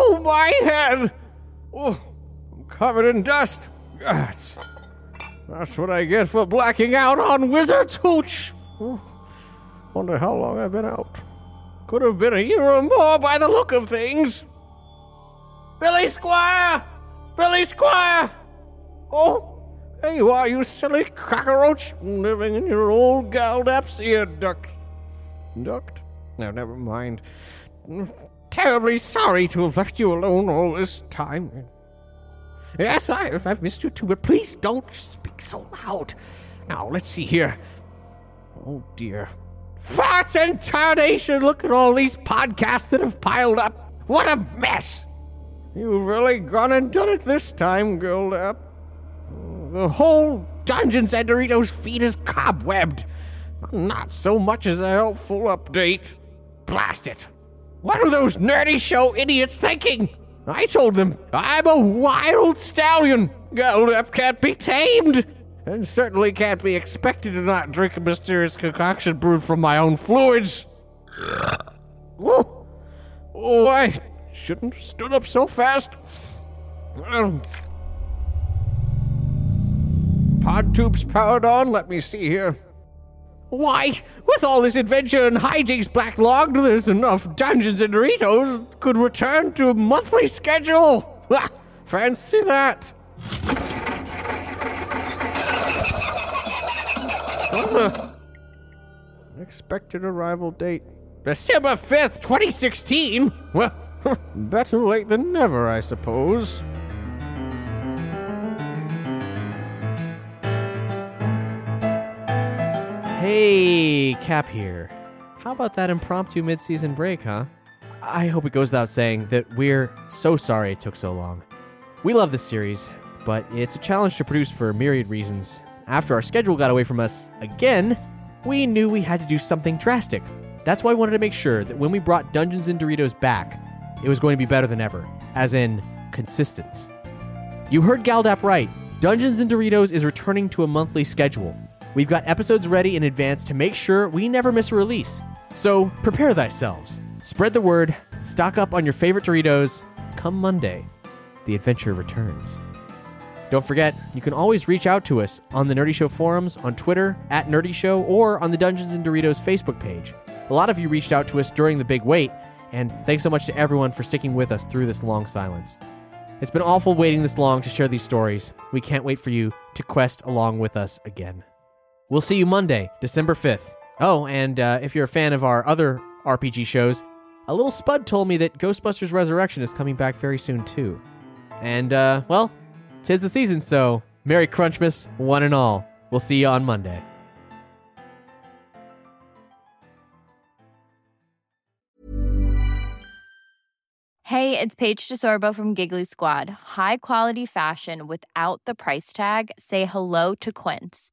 Oh, my head. Oh, I'm covered in dust. That's, that's what I get for blacking out on Wizard's Hooch. Oh, wonder how long I've been out. Could have been a year or more by the look of things. Billy Squire! Billy Squire! Oh, there you are, you silly cockroach, living in your old Galdap's ear duct. Duct? No, never mind. Terribly sorry to have left you alone all this time. Yes, I, I've missed you too, but please don't speak so loud. Now, let's see here. Oh, dear. Farts and tarnation! Look at all these podcasts that have piled up. What a mess! You've really gone and done it this time, Goldap. Uh, the whole Dungeons and Doritos feed is cobwebbed. Not so much as a helpful update. Blast it. What are those nerdy show idiots thinking? I told them I'm a wild stallion. Goldap can't be tamed. And certainly can't be expected to not drink a mysterious concoction brewed from my own fluids. Oh, oh I shouldn't have stood up so fast. Um, pod tubes powered on. Let me see here. Why, with all this adventure and hijinks backlogged, there's enough Dungeons and Doritos could return to a monthly schedule. Ah, fancy that. What the? Expected arrival date December 5th, 2016? Well, better late than never, I suppose. Hey, Cap here. How about that impromptu mid-season break, huh? I hope it goes without saying that we're so sorry it took so long. We love this series, but it's a challenge to produce for myriad reasons. After our schedule got away from us again, we knew we had to do something drastic. That's why I wanted to make sure that when we brought Dungeons and Doritos back, it was going to be better than ever, as in consistent. You heard Galdap right. Dungeons and Doritos is returning to a monthly schedule. We've got episodes ready in advance to make sure we never miss a release. So prepare thyselves. Spread the word, stock up on your favorite Doritos. Come Monday, the adventure returns. Don't forget, you can always reach out to us on the Nerdy Show forums, on Twitter, at Nerdy Show, or on the Dungeons and Doritos Facebook page. A lot of you reached out to us during the big wait, and thanks so much to everyone for sticking with us through this long silence. It's been awful waiting this long to share these stories. We can't wait for you to quest along with us again. We'll see you Monday, December 5th. Oh, and uh, if you're a fan of our other RPG shows, a little Spud told me that Ghostbusters Resurrection is coming back very soon, too. And, uh, well, tis the season, so Merry Crunchmas, one and all. We'll see you on Monday. Hey, it's Paige DeSorbo from Giggly Squad. High quality fashion without the price tag. Say hello to Quince.